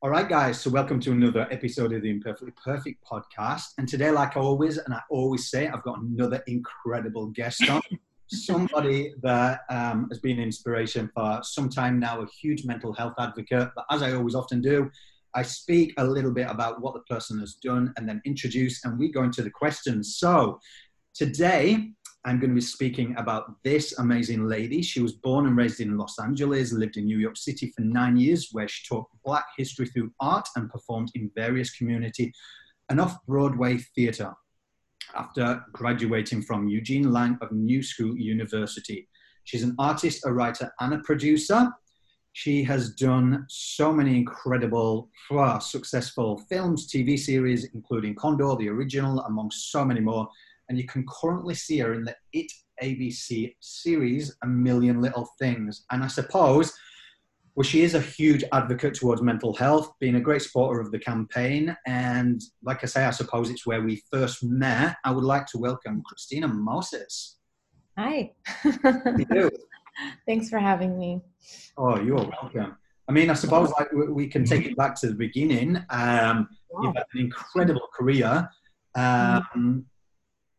All right, guys. So, welcome to another episode of the Imperfectly Perfect podcast. And today, like always, and I always say, I've got another incredible guest on. Somebody that um, has been an inspiration for some time now, a huge mental health advocate. But as I always often do, I speak a little bit about what the person has done and then introduce, and we go into the questions. So, today, I'm going to be speaking about this amazing lady. She was born and raised in Los Angeles, lived in New York City for nine years, where she taught Black history through art and performed in various community and off Broadway theatre. After graduating from Eugene Lang of New School University, she's an artist, a writer, and a producer. She has done so many incredible, successful films, TV series, including Condor, the original, among so many more and you can currently see her in the It ABC series, A Million Little Things. And I suppose, well, she is a huge advocate towards mental health, being a great supporter of the campaign. And like I say, I suppose it's where we first met. I would like to welcome Christina Moses. Hi. Thanks for having me. Oh, you're welcome. I mean, I suppose like we can take it back to the beginning. Um, wow. You've had an incredible career. Um,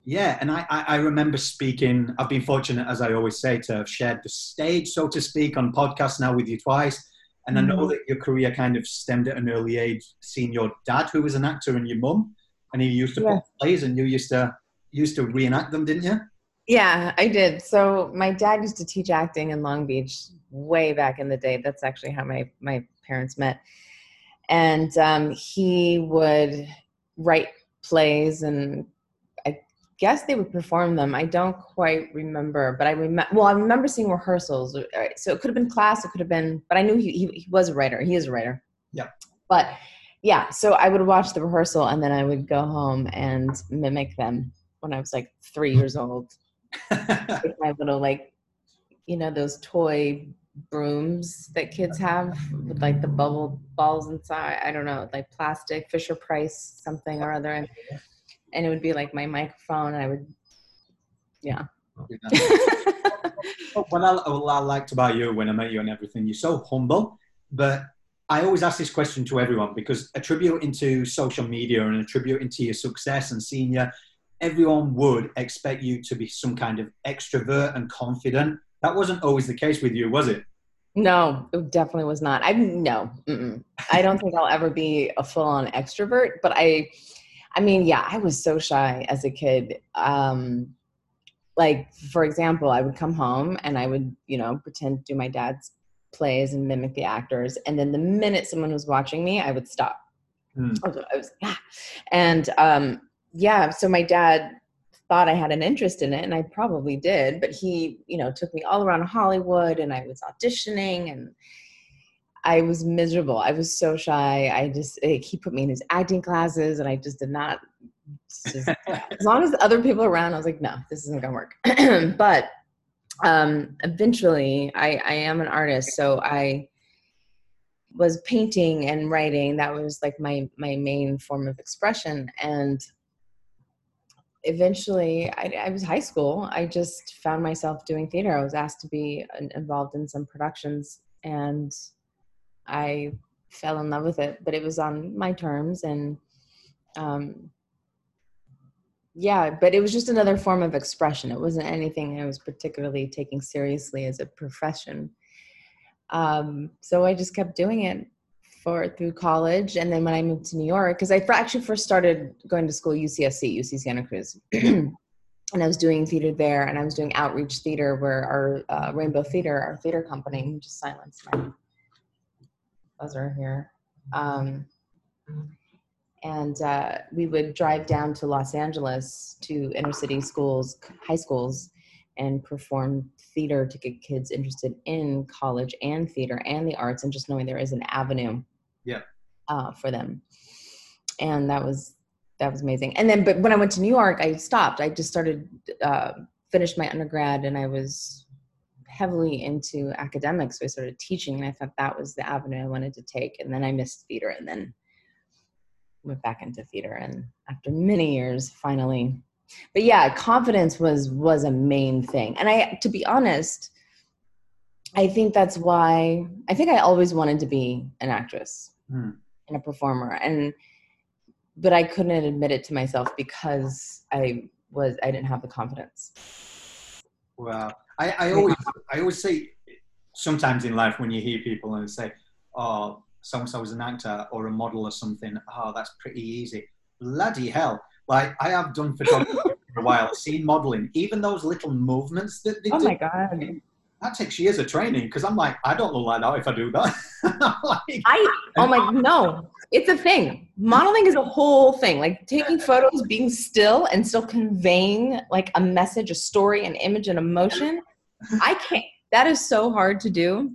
yeah, and I, I remember speaking. I've been fortunate, as I always say, to have shared the stage, so to speak, on podcasts now with you twice. And I know mm. that your career kind of stemmed at an early age, seeing your dad, who was an actor, and your mum, and he used to yeah. put plays, and you used to used to reenact them, didn't you? Yeah, I did. So my dad used to teach acting in Long Beach way back in the day. That's actually how my my parents met, and um, he would write plays and guess they would perform them. I don't quite remember, but I remember. Well, I remember seeing rehearsals. Uh, so it could have been class. It could have been, but I knew he, he, he was a writer. He is a writer. Yeah. But yeah, so I would watch the rehearsal and then I would go home and mimic them when I was like three years old. with my little like, you know, those toy brooms that kids have with like the bubble balls inside. I don't know, like plastic Fisher Price something or other. And and it would be like my microphone and i would yeah what, oh, I, what I liked about you when I met you and everything, you're so humble, but I always ask this question to everyone because attributing to social media and attributing to your success and seeing you, everyone would expect you to be some kind of extrovert and confident. That wasn't always the case with you, was it? No, it definitely was not. I no, mm-mm. I don't think I'll ever be a full-on extrovert, but I I mean, yeah, I was so shy as a kid. Um, like, for example, I would come home and I would, you know, pretend to do my dad's plays and mimic the actors. And then the minute someone was watching me, I would stop. Mm. I was, yeah. And um, yeah, so my dad thought I had an interest in it, and I probably did. But he, you know, took me all around Hollywood, and I was auditioning, and I was miserable. I was so shy. I just like, he put me in his acting classes, and I just did not. Just, as long as other people around, I was like, no, this isn't gonna work. but um, eventually, I, I am an artist, so I was painting and writing. That was like my my main form of expression, and eventually I, I, was high school i just found myself doing theater i was asked to be involved in some productions and I fell in love with it, but it was on my terms and um, yeah, but it was just another form of expression. It wasn't anything I was particularly taking seriously as a profession. Um, so I just kept doing it for through college, and then when I moved to New York, because I actually first started going to school UCSC, UC Santa Cruz, and I was doing theater there, and I was doing outreach theater where our uh, Rainbow Theater, our theater company, just silenced my buzzer here. Um, and uh, we would drive down to Los Angeles to inner city schools, high schools, and perform theater to get kids interested in college and theater and the arts, and just knowing there is an avenue, yeah, uh, for them. And that was that was amazing. And then, but when I went to New York, I stopped. I just started, uh, finished my undergrad, and I was heavily into academics. So I started teaching, and I thought that was the avenue I wanted to take. And then I missed theater, and then went back into theater. And after many years, finally, but yeah, confidence was was a main thing. And I, to be honest, I think that's why I think I always wanted to be an actress. Hmm. and a performer and but i couldn't admit it to myself because i was i didn't have the confidence Well, I, I always I always say sometimes in life when you hear people and say, "Oh, so and so was an actor or a model or something," oh, that's pretty easy. Bloody hell! Like I have done photography for a while, seen modeling, even those little movements that they oh do. my god That takes years of training because I'm like, I don't look like that if I do that. like, I'm like no, it's a thing. Modeling is a whole thing. Like taking photos, being still, and still conveying like a message, a story, an image, an emotion. I can't. That is so hard to do.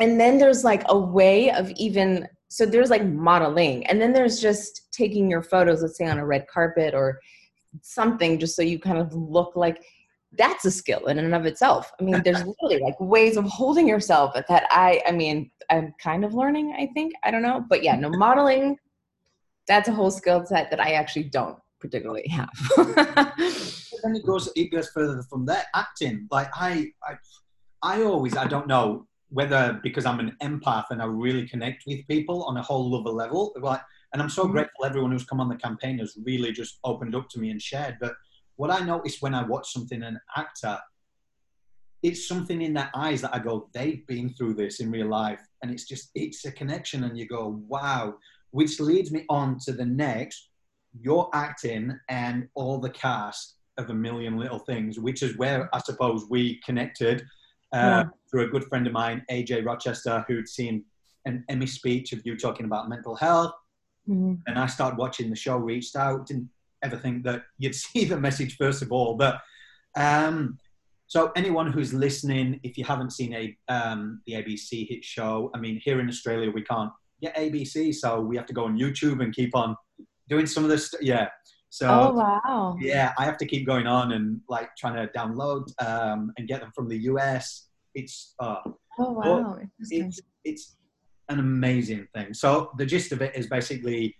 And then there's like a way of even so there's like modeling, and then there's just taking your photos, let's say on a red carpet or something, just so you kind of look like that's a skill in and of itself. I mean, there's literally like ways of holding yourself that I, I mean, I'm kind of learning, I think. I don't know. But yeah, no, modeling, that's a whole skill set that I actually don't particularly have. then it goes it goes further from there. Acting, like I, I, I always I don't know whether because I'm an empath and I really connect with people on a whole other level. Like, and I'm so Mhm. grateful everyone who's come on the campaign has really just opened up to me and shared. But what I notice when I watch something an actor, it's something in their eyes that I go, they've been through this in real life, and it's just it's a connection, and you go, wow. Which leads me on to the next. You're acting and all the cast of a million little things, which is where I suppose we connected uh, Yeah. through a good friend of mine, AJ Rochester, who'd seen an Emmy speech of you talking about mental health. Mhm. And I started watching the show, reached out, didn't ever think that you'd see the message first of all. But um, so anyone who's listening, if you haven't seen a um, the ABC hit show, I mean, here in Australia we can't get ABC, so we have to go on YouTube and keep on doing some of this. St- yeah. So Oh wow. yeah, I have to keep going on and like trying to download um, and get them from the US. It's uh, Oh wow. It's it's an amazing thing. So the gist of it is basically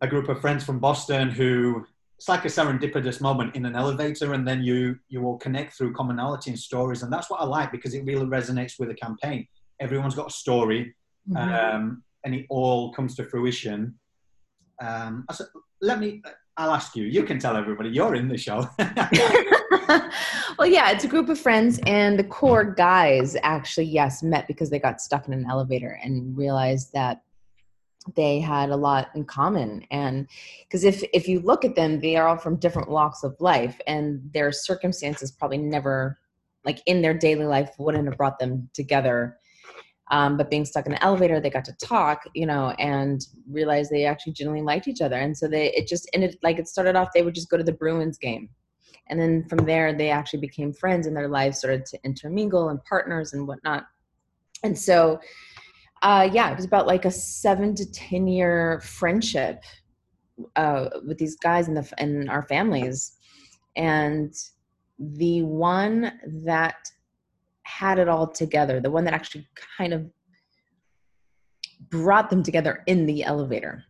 a group of friends from Boston who it's like a serendipitous moment in an elevator, and then you you will connect through commonality and stories, and that's what I like because it really resonates with the campaign. Everyone's got a story, Mhm. um, and it all comes to fruition. Um, I said, let me. I'll ask you. You can tell everybody you're in the show. well, yeah, it's a group of friends, and the core guys actually, yes, met because they got stuck in an elevator and realized that they had a lot in common. And because if if you look at them, they are all from different walks of life, and their circumstances probably never, like in their daily life, wouldn't have brought them together. Um, but being stuck in an elevator, they got to talk, you know, and realized they actually genuinely liked each other. And so they, it just ended like it started off. They would just go to the Bruins game, and then from there they actually became friends and their lives started to intermingle and partners and whatnot and so uh, yeah it was about like a seven to ten year friendship uh, with these guys in the our families. And the one that had it all together the one that actually kind of brought them together in the elevator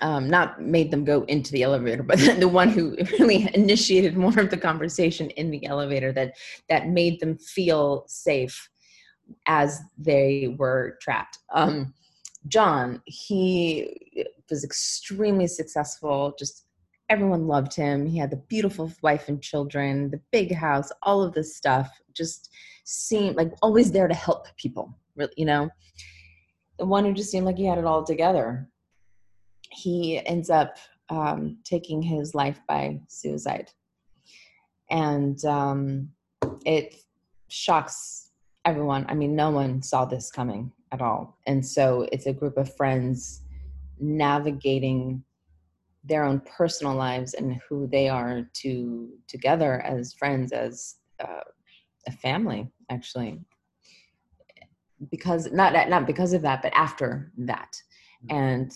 um, not made them go into the elevator, but the one who really initiated more of the conversation in the elevator that that made them feel safe as they were trapped. Um, John, he was extremely successful. Just everyone loved him. He had the beautiful wife and children, the big house, all of this stuff. Just seemed like always there to help people. You know, the one who just seemed like he had it all together he ends up um, taking his life by suicide. And um, it shocks everyone. I mean, no one saw this coming at all. And so it's a group of friends navigating their own personal lives and who they are to together as friends, as uh, a family, actually. Because not not because of that, but after that, and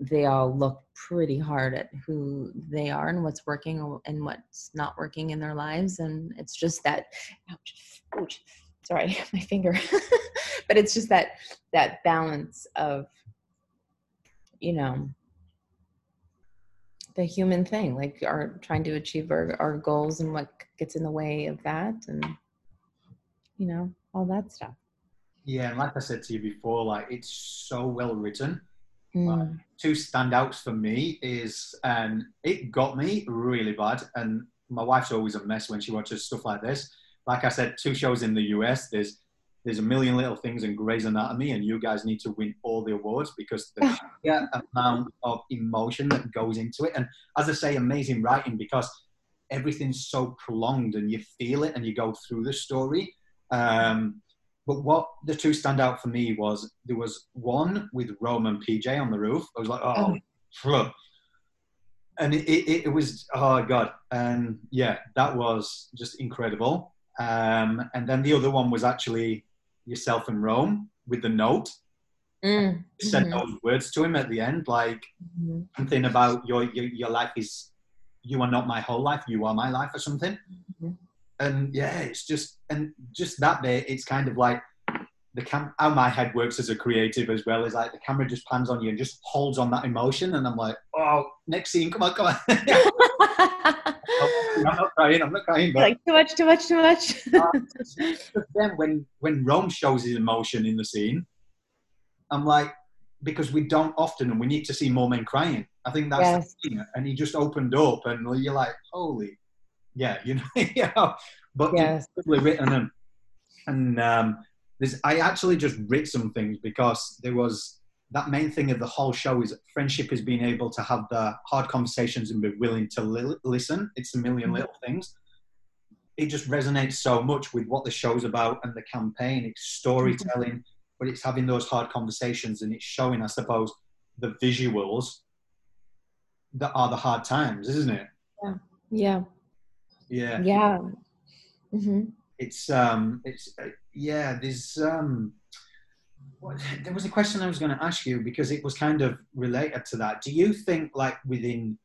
they all look pretty hard at who they are and what's working and what's not working in their lives and it's just that ouch, ouch sorry my finger but it's just that that balance of you know the human thing like our trying to achieve our, our goals and what gets in the way of that and you know all that stuff Yeah, and like I said to you before, like it's so well written. Mm. two standouts for me is, and it got me really bad. And my wife's always a mess when she watches stuff like this. Like I said, two shows in the US. There's there's a million little things in Grey's Anatomy, and you guys need to win all the awards because the sheer amount of emotion that goes into it. And as I say, amazing writing because everything's so prolonged and you feel it and you go through the story. Um, but what the two stand out for me was there was one with Rome and PJ on the roof. I was like, oh, phew. and it, it, it was oh god, and yeah, that was just incredible. Um, and then the other one was actually yourself in Rome with the note. Mm. Said Mhm. those words to him at the end, like Mhm. something about your, your your life is you are not my whole life, you are my life, or something. Mhm. And yeah, it's just and just that bit, it's kind of like the cam. How my head works as a creative as well is like the camera just pans on you and just holds on that emotion, and I'm like, oh, next scene, come on, come on. I'm not crying, I'm not crying, but like too much, too much, too much. then when when Rome shows his emotion in the scene, I'm like, because we don't often, and we need to see more men crying. I think that's Yes. the thing. And he just opened up, and you're like, holy, yeah, you know, know. But Yes. written, and and um, there's I actually just read some things because there was that main thing of the whole show is friendship is being able to have the hard conversations and be willing to li- listen. It's a 1000000 Mhm. little things. It just resonates so much with what the show's about and the campaign. It's storytelling, but it's having those hard conversations and it's showing, I suppose, the visuals that are the hard times, isn't it? yeah, Yeah. yeah. hmm it's um it's uh, yeah there's um there was a question i was going to ask you because it was kind of related to that do you think like within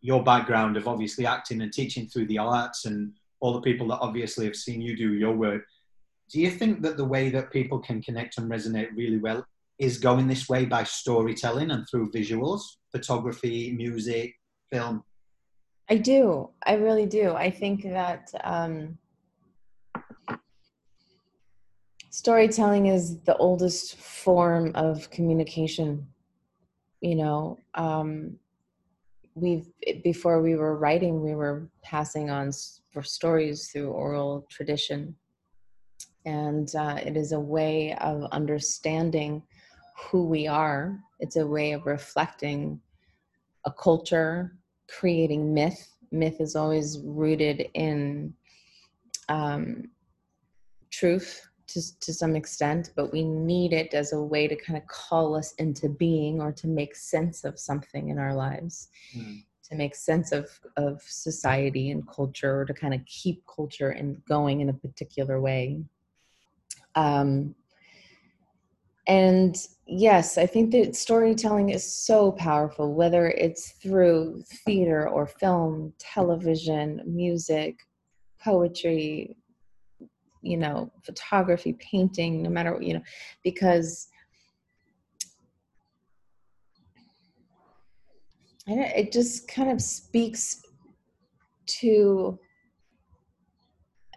your background of obviously acting and teaching through the arts and all the people that obviously have seen you do your work do you think that the way that people can connect and resonate really well is going this way by storytelling and through visuals photography music film I do. I really do. I think that um, storytelling is the oldest form of communication. You know, um, we've before we were writing, we were passing on stories through oral tradition, and uh, it is a way of understanding who we are. It's a way of reflecting a culture creating myth. Myth is always rooted in um, truth to, to some extent, but we need it as a way to kind of call us into being or to make sense of something in our lives, Mm. to make sense of, of society and culture, or to kind of keep culture and going in a particular way. Um, and yes, I think that storytelling is so powerful, whether it's through theater or film, television, music, poetry, you know, photography, painting, no matter, you know, because it just kind of speaks to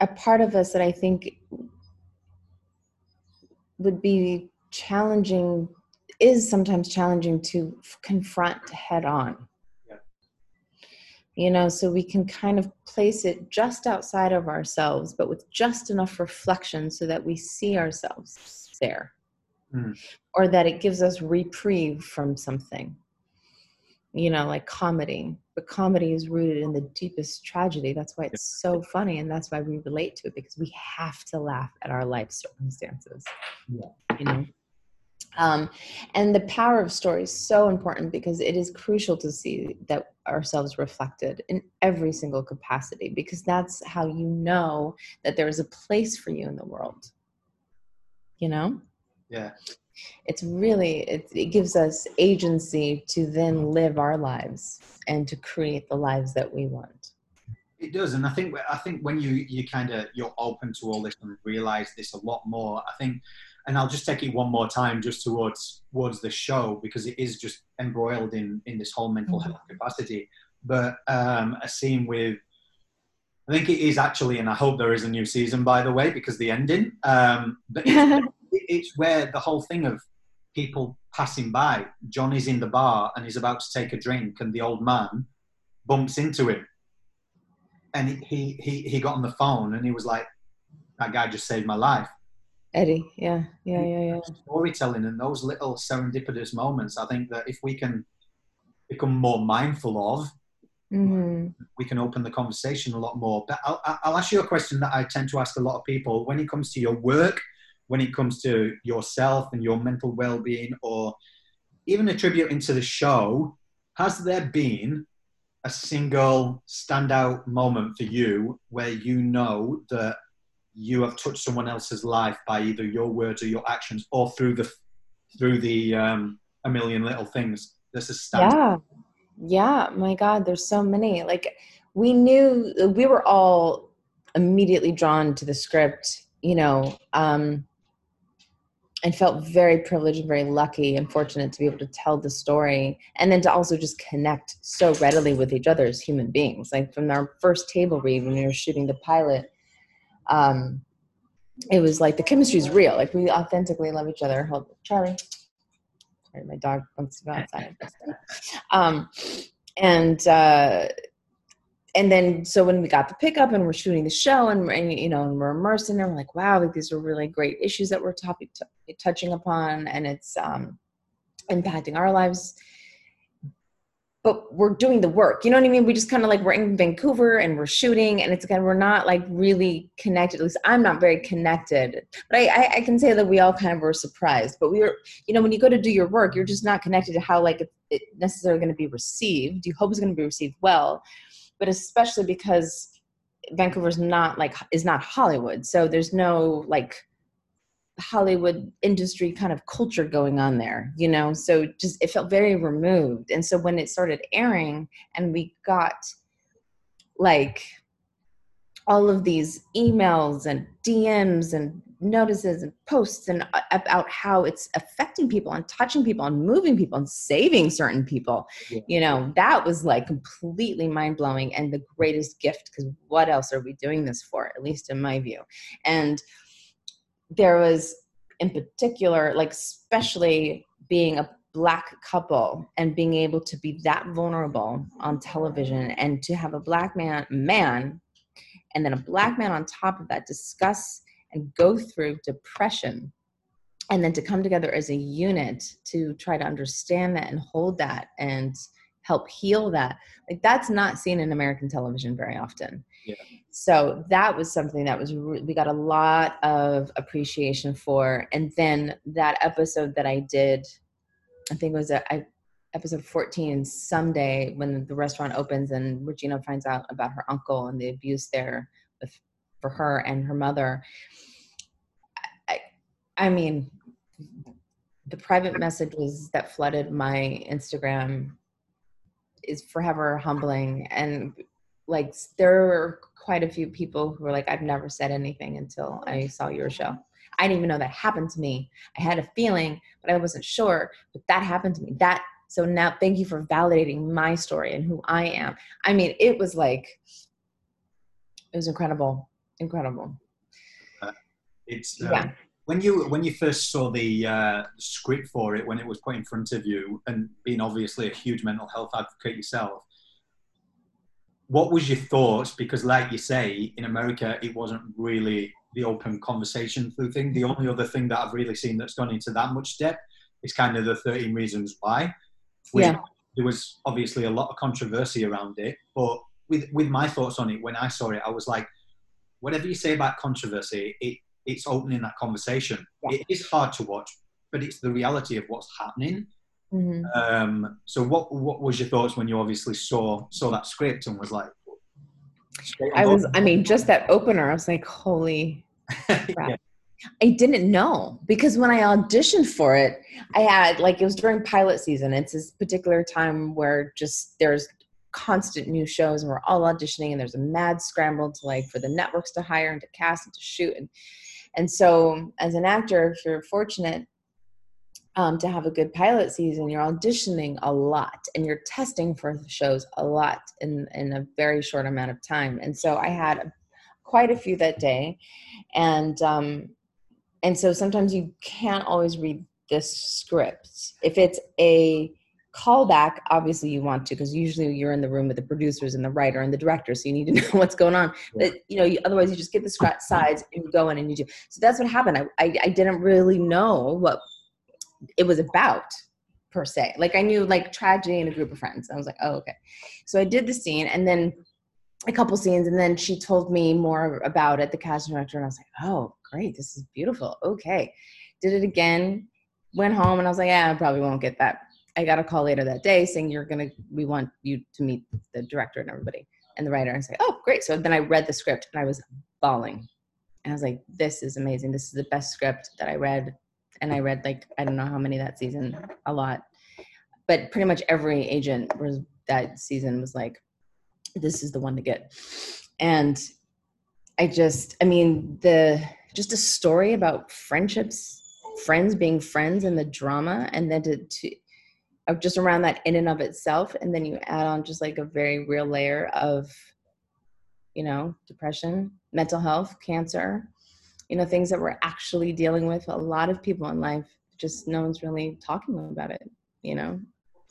a part of us that I think would be challenging is sometimes challenging to confront head on. You know so we can kind of place it just outside of ourselves but with just enough reflection so that we see ourselves there. Mm. or that it gives us reprieve from something. You know like comedy. But comedy is rooted in the deepest tragedy. That's why it's so funny and that's why we relate to it because we have to laugh at our life circumstances. Yeah. you know um, and the power of story is so important because it is crucial to see that ourselves reflected in every single capacity because that's how you know that there is a place for you in the world you know yeah it's really it, it gives us agency to then live our lives and to create the lives that we want It does, and I think I think when you you kind of you're open to all this and realize this a lot more. I think, and I'll just take it one more time just towards towards the show because it is just embroiled in in this whole mental Mhm. health capacity. But um, a scene with I think it is actually, and I hope there is a new season, by the way, because the ending. Um, but it's, it's where the whole thing of people passing by. John is in the bar and he's about to take a drink, and the old man bumps into him. And he, he, he got on the phone and he was like, That guy just saved my life. Eddie, yeah, yeah, yeah, yeah. Storytelling and those little serendipitous moments, I think that if we can become more mindful of, mm-hmm. we can open the conversation a lot more. But I'll, I'll ask you a question that I tend to ask a lot of people when it comes to your work when it comes to yourself and your mental well-being or even attributing to the show has there been a single standout moment for you where you know that you have touched someone else's life by either your words or your actions or through the through the um, a million little things. This is standout. yeah. Yeah my god there's so many. Like we knew we were all immediately drawn to the script you know um and felt very privileged and very lucky and fortunate to be able to tell the story and then to also just connect so readily with each other as human beings. Like from our first table read when we were shooting the pilot um it was like the chemistry is real. Like we authentically love each other. Hold charlie. Sorry my dog wants to go outside. Um and uh and then so when we got the pickup and we're shooting the show and, and you know and we're immersed in it we're like wow like these are really great issues that we're topic touching upon. And it's um, impacting our lives but we're doing the work. You know what i mean? We just kind of like we're in vancouver and we're shooting and it's again we're not like really connected. At least i'm not very connected. But I, I, I can say that we all kind of were surprised. But we were you know when you go to do your work you're just not connected to how like it, it necessarily going to be received. You hope it's going to be received well but especially because Vancouver's not like is not Hollywood, so there's no like Hollywood industry kind of culture going on there, you know. So just it felt very removed, and so when it started airing, and we got like all of these emails and DMs and notices and posts and uh, about how it's affecting people and touching people and moving people and saving certain people yeah. you know that was like completely mind-blowing and the greatest gift because what else are we doing this for at least in my view and there was in particular like especially being a black couple and being able to be that vulnerable on television and to have a black man man and then a black man on top of that discuss and go through depression and then to come together as a unit to try to understand that and hold that and help heal that like that's not seen in american television very often yeah. So that was something that was re- we got a lot of appreciation for and then that episode that i did i think it was a, I, episode 14 someday when the restaurant opens and regina finds out about her uncle and the abuse there with for her and her mother I mean, the private messages that flooded my Instagram is forever humbling. And like, there were quite a few people who were like, I've never said anything until I saw your show. I didn't even know that happened to me. I had a feeling, but I wasn't sure. But that happened to me. That so now thank you for validating my story and who I am. I mean, it was like it was incredible. Incredible. Uh, it's uh, yeah when you when you first saw the uh, script for it when it was put in front of you and being obviously a huge mental health advocate yourself what was your thoughts because like you say in america it wasn't really the open conversation through thing the only other thing that i've really seen that's gone into that much depth is kind of the 13 reasons why yeah. there was obviously a lot of controversy around it but with with my thoughts on it when i saw it i was like whatever you say about controversy it it's opening that conversation. Yeah. It is hard to watch, but it's the reality of what's happening. Mm-hmm. Um, so, what what was your thoughts when you obviously saw saw that script and was like? I was. I mean, just that opener. I was like, "Holy crap!" yeah. I didn't know because when I auditioned for it, I had like it was during pilot season. It's this particular time where just there's constant new shows and we're all auditioning and there's a mad scramble to like for the networks to hire and to cast and to shoot and and so, as an actor, if you're fortunate, um, to have a good pilot season, you're auditioning a lot and you're testing for shows a lot in, in a very short amount of time. And so I had quite a few that day. And, um, and so sometimes you can't always read this script. If it's a callback, obviously you want to, because usually you're in the room with the producers and the writer and the director, so you need to know what's going on. But you know, you, otherwise you just get the scratch sides and you go in and you do. So that's what happened. I, I, I didn't really know what it was about per se. Like I knew like tragedy in a group of friends. I was like, oh okay. So I did the scene and then a couple scenes and then she told me more about it, the casting director, and I was like, oh great, this is beautiful. Okay. Did it again, went home and I was like, yeah, I probably won't get that. I got a call later that day saying you're gonna we want you to meet the director and everybody and the writer and say, oh great. So then I read the script and I was bawling. And I was like, this is amazing. This is the best script that I read and I read like I don't know how many that season, a lot. But pretty much every agent was that season was like, this is the one to get. And I just, I mean, the just a story about friendships, friends being friends, and the drama, and then to, to uh, just around that in and of itself, and then you add on just like a very real layer of, you know, depression, mental health, cancer, you know things that we're actually dealing with a lot of people in life just no one's really talking about it you know?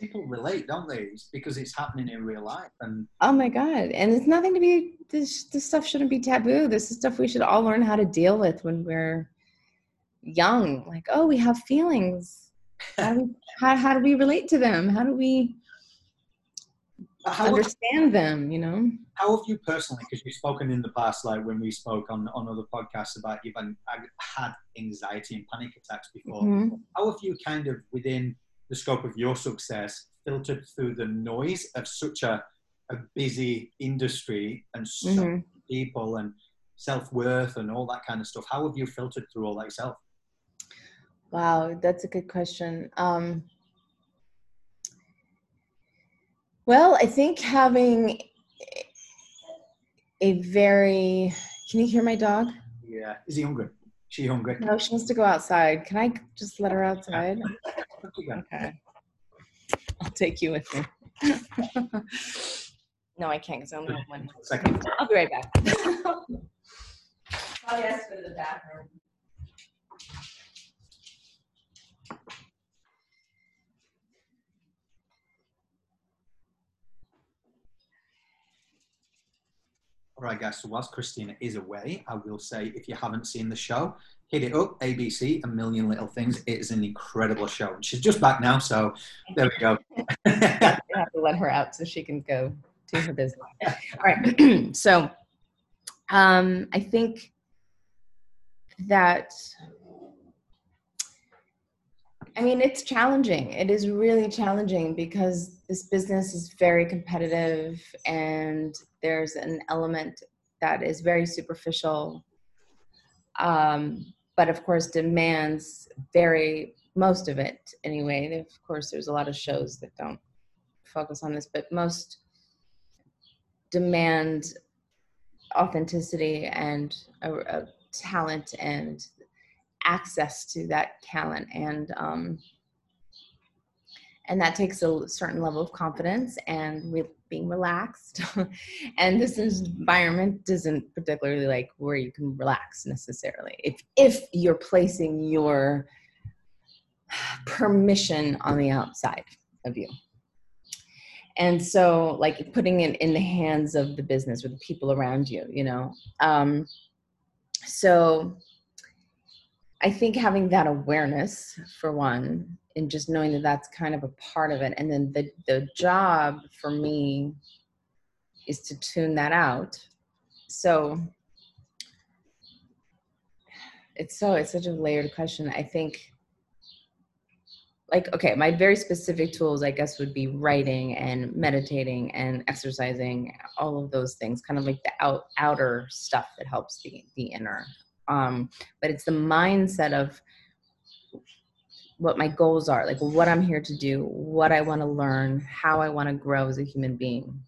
People relate don't they? It's because it's happening in real life and oh my god and it's nothing to be this this stuff shouldn't be taboo. This is stuff we should all learn how to deal with when we're young. Like oh we have feelings. How do we, how, how do we relate to them? How do we how understand have, them you know how have you personally because you've spoken in the past like when we spoke on on other podcasts about you've had anxiety and panic attacks before mm-hmm. how have you kind of within the scope of your success filtered through the noise of such a, a busy industry and so mm-hmm. people and self-worth and all that kind of stuff how have you filtered through all that yourself wow that's a good question um well, I think having a very. Can you hear my dog? Yeah. Is he hungry? She hungry? No, she wants to go outside. Can I just let her outside? okay. I'll take you with me. no, I can't because I only have one. Second. I'll be right back. I'll ask for the bathroom. All right, guys. So whilst Christina is away, I will say if you haven't seen the show, hit it up. ABC, A Million Little Things. It is an incredible show. She's just back now, so there we go. I have to let her out so she can go do her business. All right. so um, I think that I mean, it's challenging. It is really challenging because this business is very competitive and there's an element that is very superficial. Um, but of course, demands very, most of it anyway. Of course, there's a lot of shows that don't focus on this, but most demand authenticity and a, a talent and access to that talent and um, and that takes a certain level of confidence and re- being relaxed. And this environment doesn't particularly like where you can relax necessarily. If if you're placing your permission on the outside of you. And so like putting it in the hands of the business or the people around you you know? Um so I think having that awareness for one, and just knowing that that's kind of a part of it, and then the the job for me is to tune that out. So it's so it's such a layered question. I think like okay, my very specific tools I guess would be writing and meditating and exercising, all of those things, kind of like the out outer stuff that helps the the inner um, but it's the mindset of what my goals are like what i'm here to do what i want to learn how i want to grow as a human being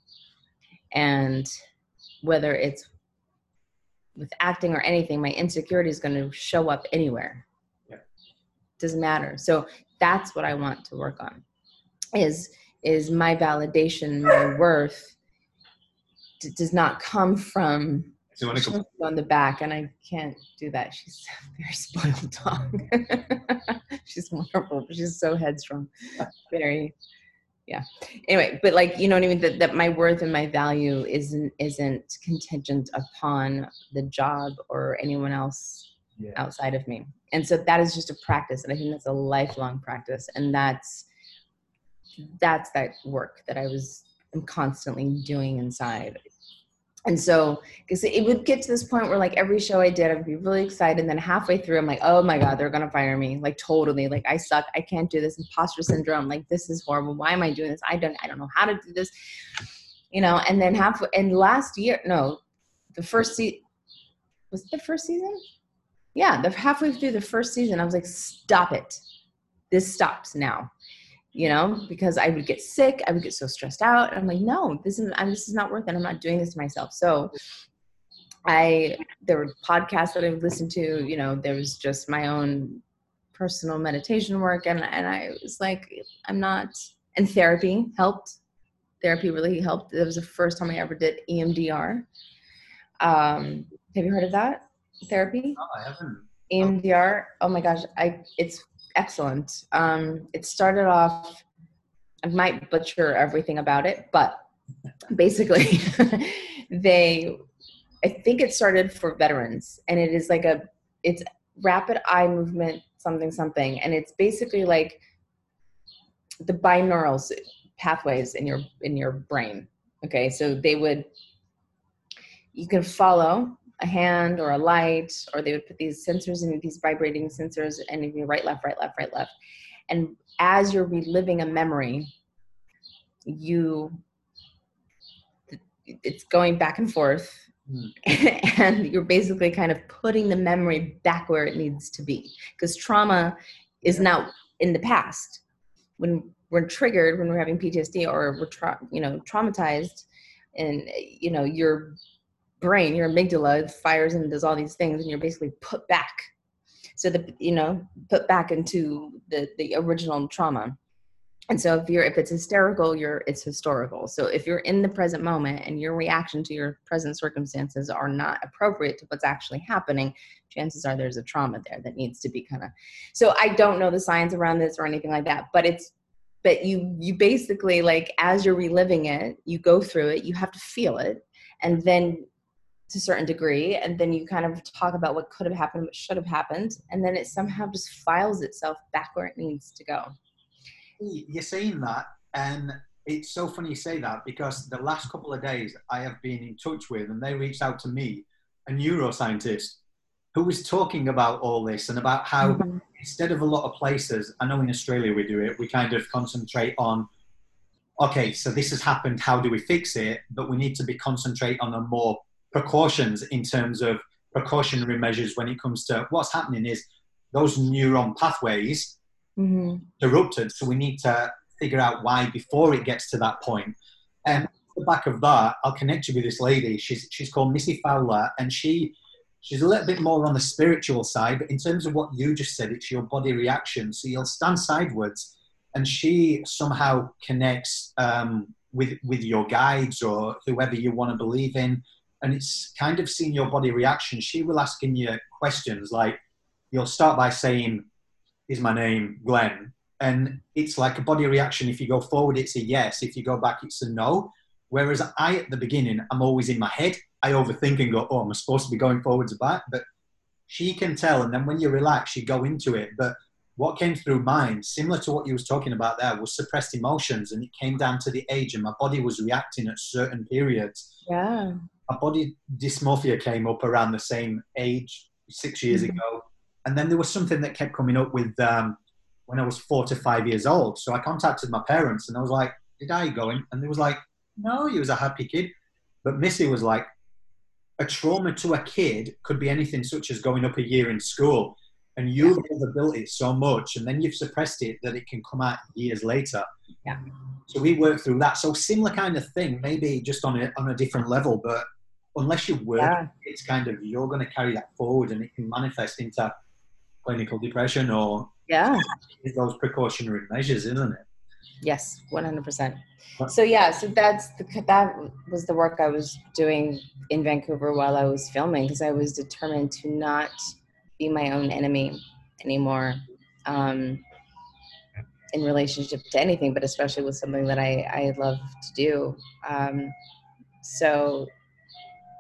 and whether it's with acting or anything my insecurity is going to show up anywhere yeah. doesn't matter so that's what I want to work on. Is is my validation, my worth d- does not come from So when it comes, on the back, and I can't do that. She's a very spoiled dog. she's wonderful, but she's so headstrong. Very, yeah. Anyway, but like you know what I mean. That, that my worth and my value isn't isn't contingent upon the job or anyone else yeah. outside of me. And so that is just a practice, and I think that's a lifelong practice, and that's that's that work that I was I'm constantly doing inside. And so, because it would get to this point where, like, every show I did, I'd be really excited. And then halfway through, I'm like, oh my God, they're to fire me. Like, totally. Like, I suck. I can't do this. Imposter syndrome. Like, this is horrible. Why am I doing this? I don't, I don't know how to do this. You know, and then half, and last year, no, the first season, was it the first season? Yeah, the halfway through the first season, I was like, stop it. This stops now you know, because I would get sick, I would get so stressed out. And I'm like, no, this is I'm, this is not worth it. I'm not doing this to myself. So I there were podcasts that I would listen to, you know, there was just my own personal meditation work and and I was like, I'm not and therapy helped. Therapy really helped. It was the first time I ever did EMDR. Um, have you heard of that? Therapy? No, I haven't. EMDR. Oh my gosh, I it's excellent. Um, it started off, I might butcher everything about it, but basically, they, I think it started for veterans, and it is like a, it's rapid eye movement, something, something, and it's basically like the binaural pathways in your in your brain. Okay, so they would, you can follow a hand or a light, or they would put these sensors in these vibrating sensors, and you right, left, right, left, right, left. And as you're reliving a memory, you it's going back and forth mm. and you're basically kind of putting the memory back where it needs to be because trauma is now in the past when we're triggered when we're having ptsd or we're tra- you know traumatized and you know you're brain, your amygdala fires and does all these things, and you're basically put back. So the you know put back into the the original trauma. And so if you're if it's hysterical, you're it's historical. So if you're in the present moment and your reaction to your present circumstances are not appropriate to what's actually happening, chances are there's a trauma there that needs to be kind of. So I don't know the science around this or anything like that, but it's but you you basically like as you're reliving it, you go through it, you have to feel it, and then to a certain degree and then you kind of talk about what could have happened what should have happened and then it somehow just files itself back where it needs to go you're saying that and it's so funny you say that because the last couple of days i have been in touch with and they reached out to me a neuroscientist who was talking about all this and about how mm-hmm. instead of a lot of places i know in australia we do it we kind of concentrate on okay so this has happened how do we fix it but we need to be concentrate on a more precautions in terms of precautionary measures when it comes to what's happening is those neuron pathways mm-hmm. erupted. So we need to figure out why before it gets to that point. And the back of that, I'll connect you with this lady. She's she's called Missy Fowler, and she she's a little bit more on the spiritual side. But in terms of what you just said, it's your body reaction. So you'll stand sideways, and she somehow connects um, with with your guides or whoever you want to believe in and it's kind of seeing your body reaction. She will asking you questions like, you'll start by saying, "Is my name Glenn?" And it's like a body reaction. If you go forward, it's a yes. If you go back, it's a no. Whereas I, at the beginning, I'm always in my head. I overthink and go, "Oh, I'm supposed to be going forwards or back," but she can tell. And then when you relax, you go into it. But what came through mine, similar to what you was talking about there, was suppressed emotions, and it came down to the age, and my body was reacting at certain periods. Yeah my body dysmorphia came up around the same age, six years mm-hmm. ago. And then there was something that kept coming up with um, when I was four to five years old. So I contacted my parents and I was like, Did I go in? And they was like, No, he was a happy kid. But Missy was like, A trauma to a kid could be anything such as going up a year in school. And you've yeah. overbuilt it so much and then you've suppressed it that it can come out years later. Yeah. So we work through that. So similar kind of thing, maybe just on a, on a different level, but unless you work, yeah. it's kind of you're going to carry that forward, and it can manifest into clinical depression or Yeah. Those precautionary measures, isn't it? Yes, one hundred percent. So yeah, so that's the that was the work I was doing in Vancouver while I was filming because I was determined to not be my own enemy anymore um, in relationship to anything, but especially with something that I I love to do. Um, so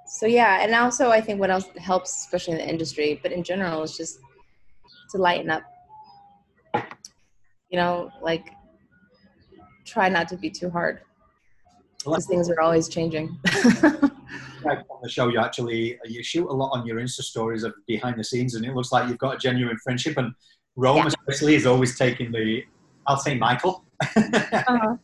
so yeah, and also I think what else helps, especially in the industry, but in general, is just to lighten up. You know, like try not to be too hard because things are always changing. on the show, you actually you shoot a lot on your Insta stories of behind the scenes, and it looks like you've got a genuine friendship. And Rome, yeah. especially, is always taking the I'll say Michael. uh-huh.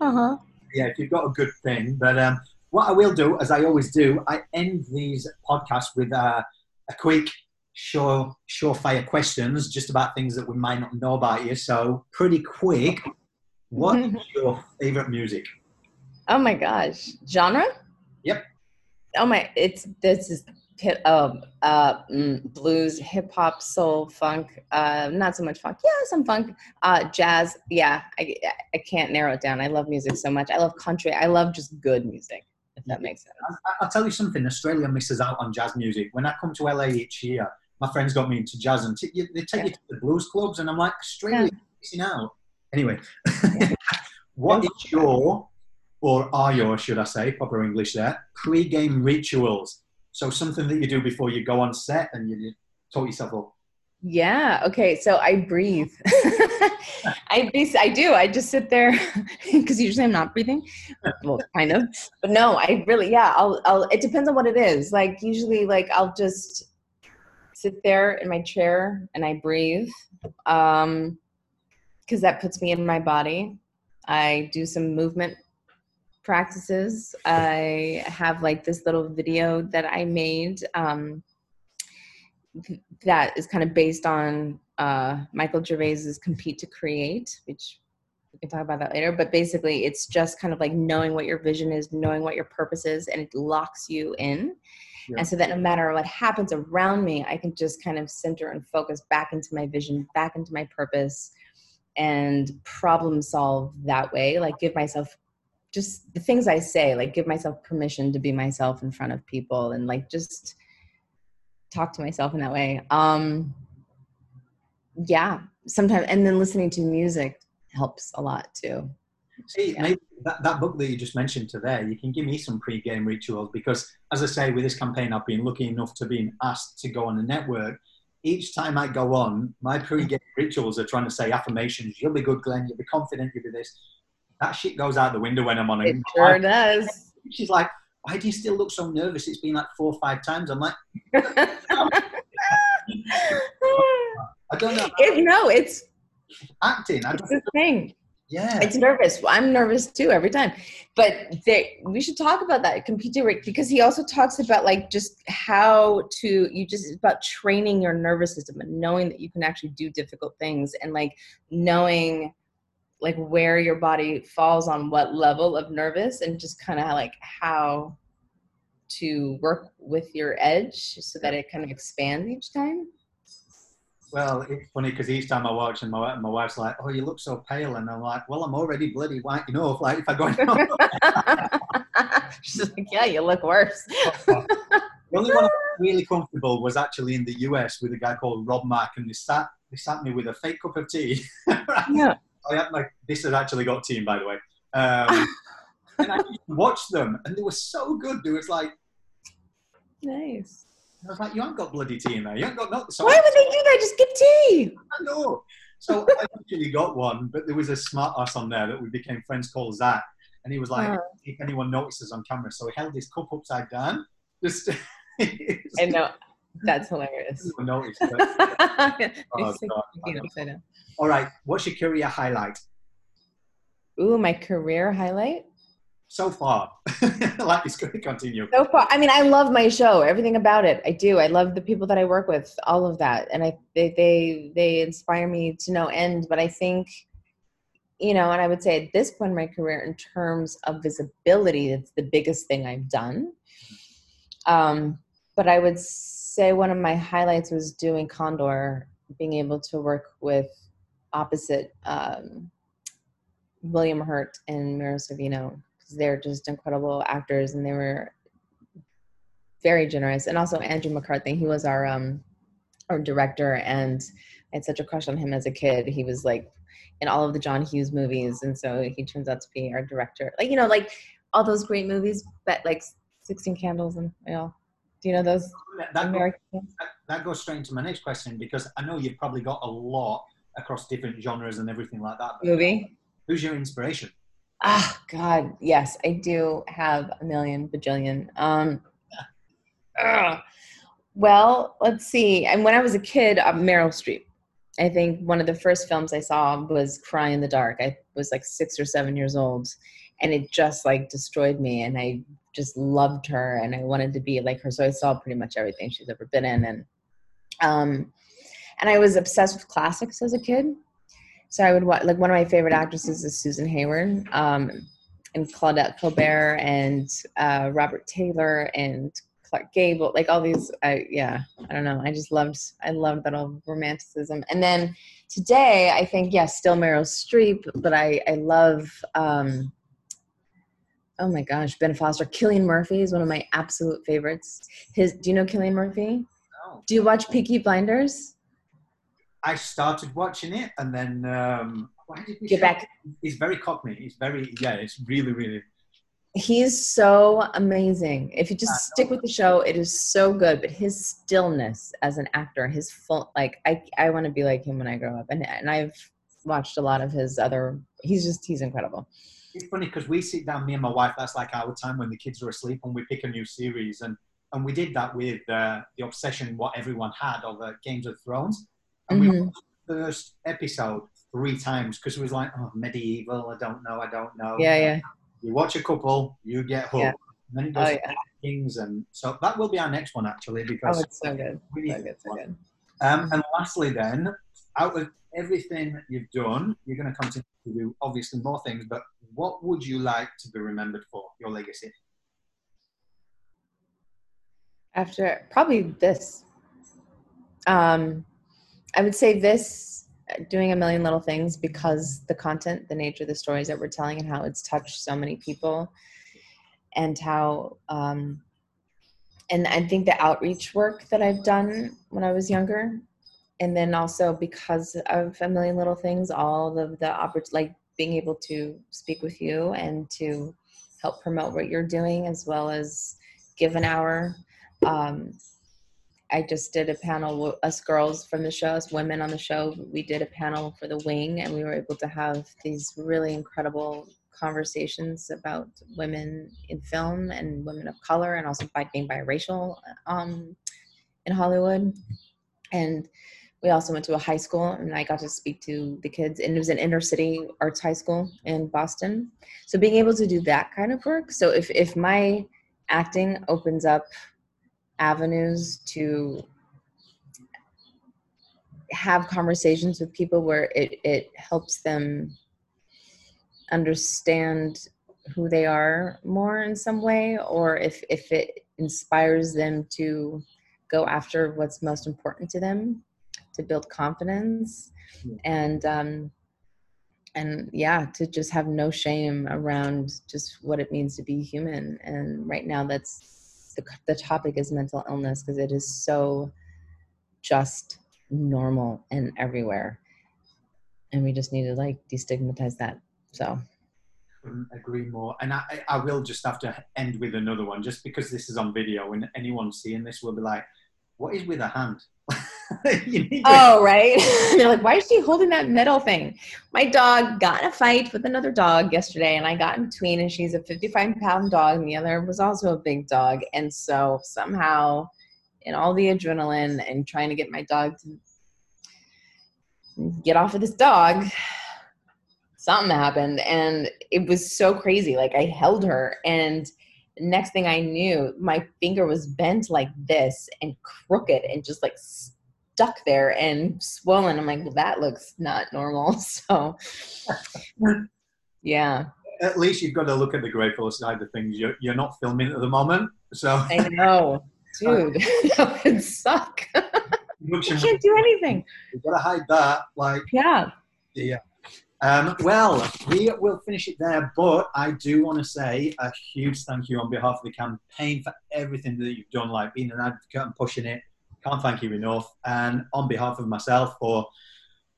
Uh-huh. Yeah, if you've got a good thing, but um, what I will do, as I always do, I end these podcasts with uh, a quick sure surefire questions just about things that we might not know about you. So pretty quick. What is your favorite music? Oh my gosh, genre? Yep. Oh my, it's this is hip, uh, uh, mm, blues, hip hop, soul, funk. Uh, not so much funk. Yeah, some funk. Uh, jazz. Yeah, I I can't narrow it down. I love music so much. I love country. I love just good music. If that makes sense. I, will tell you something. Australia misses out on jazz music. When I come to LA each year, my friends got me into jazz, and t- they take yeah. you to the blues clubs, and I'm like, Australia yeah. missing out. Anyway, what is your, or are your, should I say, proper English there, pre-game rituals? So something that you do before you go on set and you, you talk yourself up. Yeah. Okay. So I breathe. I I do. I just sit there because usually I'm not breathing. Well, kind of, but no. I really, yeah. I'll, I'll. It depends on what it is. Like usually, like I'll just sit there in my chair and I breathe. Um, because that puts me in my body. I do some movement practices. I have like this little video that I made um, that is kind of based on uh, Michael Gervais's Compete to Create, which we can talk about that later. But basically, it's just kind of like knowing what your vision is, knowing what your purpose is, and it locks you in. Yeah. And so that no matter what happens around me, I can just kind of center and focus back into my vision, back into my purpose, and problem solve that way like give myself just the things i say like give myself permission to be myself in front of people and like just talk to myself in that way um yeah sometimes and then listening to music helps a lot too see yeah. maybe that, that book that you just mentioned to there you can give me some pre-game rituals because as i say with this campaign i've been lucky enough to be asked to go on a network each time I go on, my pre-game rituals are trying to say affirmations. You'll be good, Glenn. You'll be confident. You'll be this. That shit goes out the window when I'm on it. It sure does. She's like, why do you still look so nervous? It's been like four or five times. I'm like, I don't know. It, no, it's acting. I it's the thing. Yeah. It's nervous. I'm nervous too every time. But they, we should talk about that computer because he also talks about like just how to you just about training your nervous system and knowing that you can actually do difficult things and like knowing like where your body falls on what level of nervous and just kind of like how to work with your edge so that it kind of expands each time. Well, it's funny because each time I watch, and my, my wife's like, "Oh, you look so pale," and I'm like, "Well, I'm already bloody white, you know. If like if I go, she's like, "Yeah, you look worse." the only one really comfortable was actually in the US with a guy called Rob Mack, and they sat they sat me with a fake cup of tea. yeah, I had like this has actually got tea, by the way. Um, and I watched them, and they were so good. They was like, nice. I was like, you haven't got bloody tea in there. You haven't got no. So Why would they do that? Just give tea. I know. So I actually got one, but there was a smart ass on there that we became friends called Zach. And he was like, oh. if anyone notices on camera. So he held his cup upside down. Just I know. That's hilarious. But, oh, God, All right. What's your career highlight? Ooh, my career highlight? so far. like it's going to continue. So far, I mean, I love my show, everything about it. I do. I love the people that I work with, all of that, and I they they, they inspire me to no end. But I think, you know, and I would say at this point in my career, in terms of visibility, it's the biggest thing I've done. Um, but I would say one of my highlights was doing Condor, being able to work with opposite um, William Hurt and Mira Sorvino because they're just incredible actors and they were very generous. And also Andrew McCarthy, he was our um, our director, and I had such a crush on him as a kid. He was like in all of the John Hughes movies, and so he turns out to be our director. Like you know, like all those great movies, but like Sixteen Candles and you know, do you know those? That, American goes, that, that goes straight into my next question because I know you've probably got a lot across different genres and everything like that. Movie. Who's your inspiration? Ah, oh, God, yes, I do have a million bajillion. Um, uh, well, let's see. And when I was a kid, uh, Meryl Streep. I think one of the first films I saw was Cry in the Dark. I was like six or seven years old, and it just like destroyed me. And I just loved her, and I wanted to be like her. So I saw pretty much everything she's ever been in, and um, and I was obsessed with classics as a kid. So I would watch like one of my favorite actresses is Susan Hayward, um, and Claudette Colbert, and uh, Robert Taylor, and Clark Gable, like all these. I yeah, I don't know. I just loved. I loved that old romanticism. And then today, I think yes, yeah, still Meryl Streep, but I I love. Um, oh my gosh, Ben Foster, Cillian Murphy is one of my absolute favorites. His, do you know Cillian Murphy? No. Do you watch Peaky Blinders? I started watching it, and then um, why did we get back? He's very cockney. He's very yeah. It's really really he's so amazing. If you just stick with the show, it is so good. But his stillness as an actor, his full like I I want to be like him when I grow up. And and I've watched a lot of his other. He's just he's incredible. It's funny because we sit down, me and my wife. That's like our time when the kids are asleep, and we pick a new series, and and we did that with uh, the obsession what everyone had of uh, Games of Thrones, and mm-hmm. we watched the first episode three times because it was like, oh, medieval. I don't know. I don't know. Yeah, yeah you watch a couple, you get hooked. Yeah. And then it goes oh, yeah. things, and so that will be our next one actually because oh, it's so good, we so good, so good. Um, and lastly, then, out of everything that you've done, you're going to continue to do obviously more things. But what would you like to be remembered for? Your legacy. After probably this, um, I would say this doing a million little things because the content, the nature of the stories that we're telling, and how it's touched so many people, and how, um, and I think the outreach work that I've done when I was younger, and then also because of a million little things, all of the opportunity, like being able to speak with you and to help promote what you're doing, as well as give an hour. Um, I just did a panel, us girls from the show, us women on the show, we did a panel for the wing, and we were able to have these really incredible conversations about women in film and women of color, and also by being biracial um, in Hollywood. And we also went to a high school, and I got to speak to the kids, and it was an inner city arts high school in Boston. So being able to do that kind of work. So if if my acting opens up avenues to have conversations with people where it, it helps them understand who they are more in some way or if if it inspires them to go after what's most important to them to build confidence and um and yeah to just have no shame around just what it means to be human. And right now that's the, the topic is mental illness because it is so just normal and everywhere. And we just need to like destigmatize that so. Couldn't agree more. And I, I will just have to end with another one just because this is on video and anyone seeing this will be like what is with a hand oh, right. they're like, why is she holding that metal thing? My dog got in a fight with another dog yesterday, and I got in between, and she's a 55 pound dog, and the other was also a big dog. And so somehow, in all the adrenaline and trying to get my dog to get off of this dog, something happened. And it was so crazy. Like, I held her, and next thing I knew, my finger was bent like this and crooked and just like stuck there and swollen. I'm like, well, that looks not normal. So, yeah. At least you've got to look at the grateful side of things. You're, you're not filming at the moment. So, I know, dude, that would suck. you can't do anything. You've got to hide that. Like, yeah. Yeah. Um, well, we will finish it there, but I do want to say a huge thank you on behalf of the campaign for everything that you've done, like being an advocate and pushing it. Can't thank you enough. And on behalf of myself for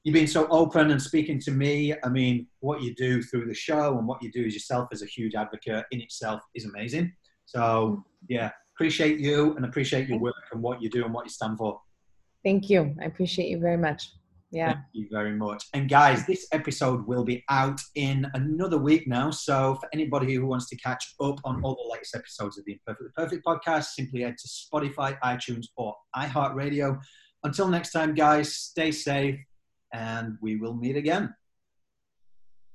you being so open and speaking to me. I mean, what you do through the show and what you do as yourself as a huge advocate in itself is amazing. So, yeah, appreciate you and appreciate your work and what you do and what you stand for. Thank you. I appreciate you very much. Yeah. Thank you very much. And guys, this episode will be out in another week now. So for anybody who wants to catch up on all the latest episodes of the Imperfectly Perfect podcast, simply head to Spotify, iTunes, or iHeartRadio. Until next time, guys, stay safe and we will meet again.